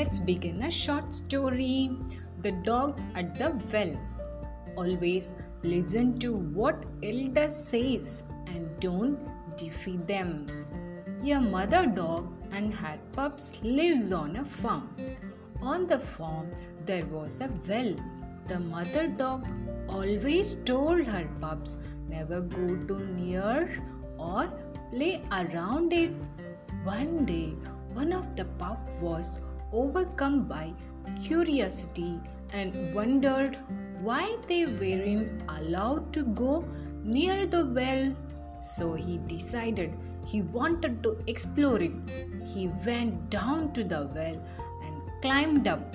let's begin a short story. The dog at the well. Always listen to what elder says and don't defeat them. A mother dog and her pups lives on a farm. On the farm there was a well. The mother dog always told her pups never go too near or play around it. One day, one of the pup was overcome by curiosity and wondered why they weren't allowed to go near the well. So he decided he wanted to explore it. He went down to the well and climbed up,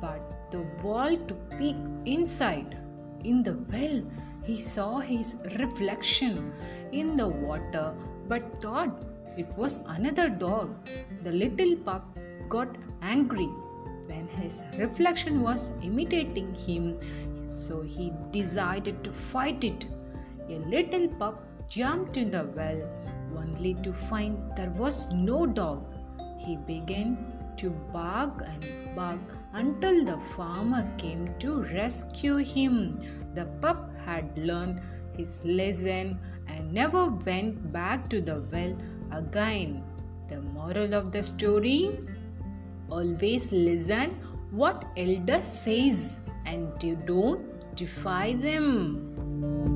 but the wall to peek inside. In the well, he saw his reflection in the water but thought it was another dog. The little pup got angry when his reflection was imitating him, so he decided to fight it. A little pup jumped in the well only to find there was no dog. He began to bark and bark until the farmer came to rescue him. The pup had learned his lesson and never went back to the well again. The moral of the story always listen what elder says and you don't defy them.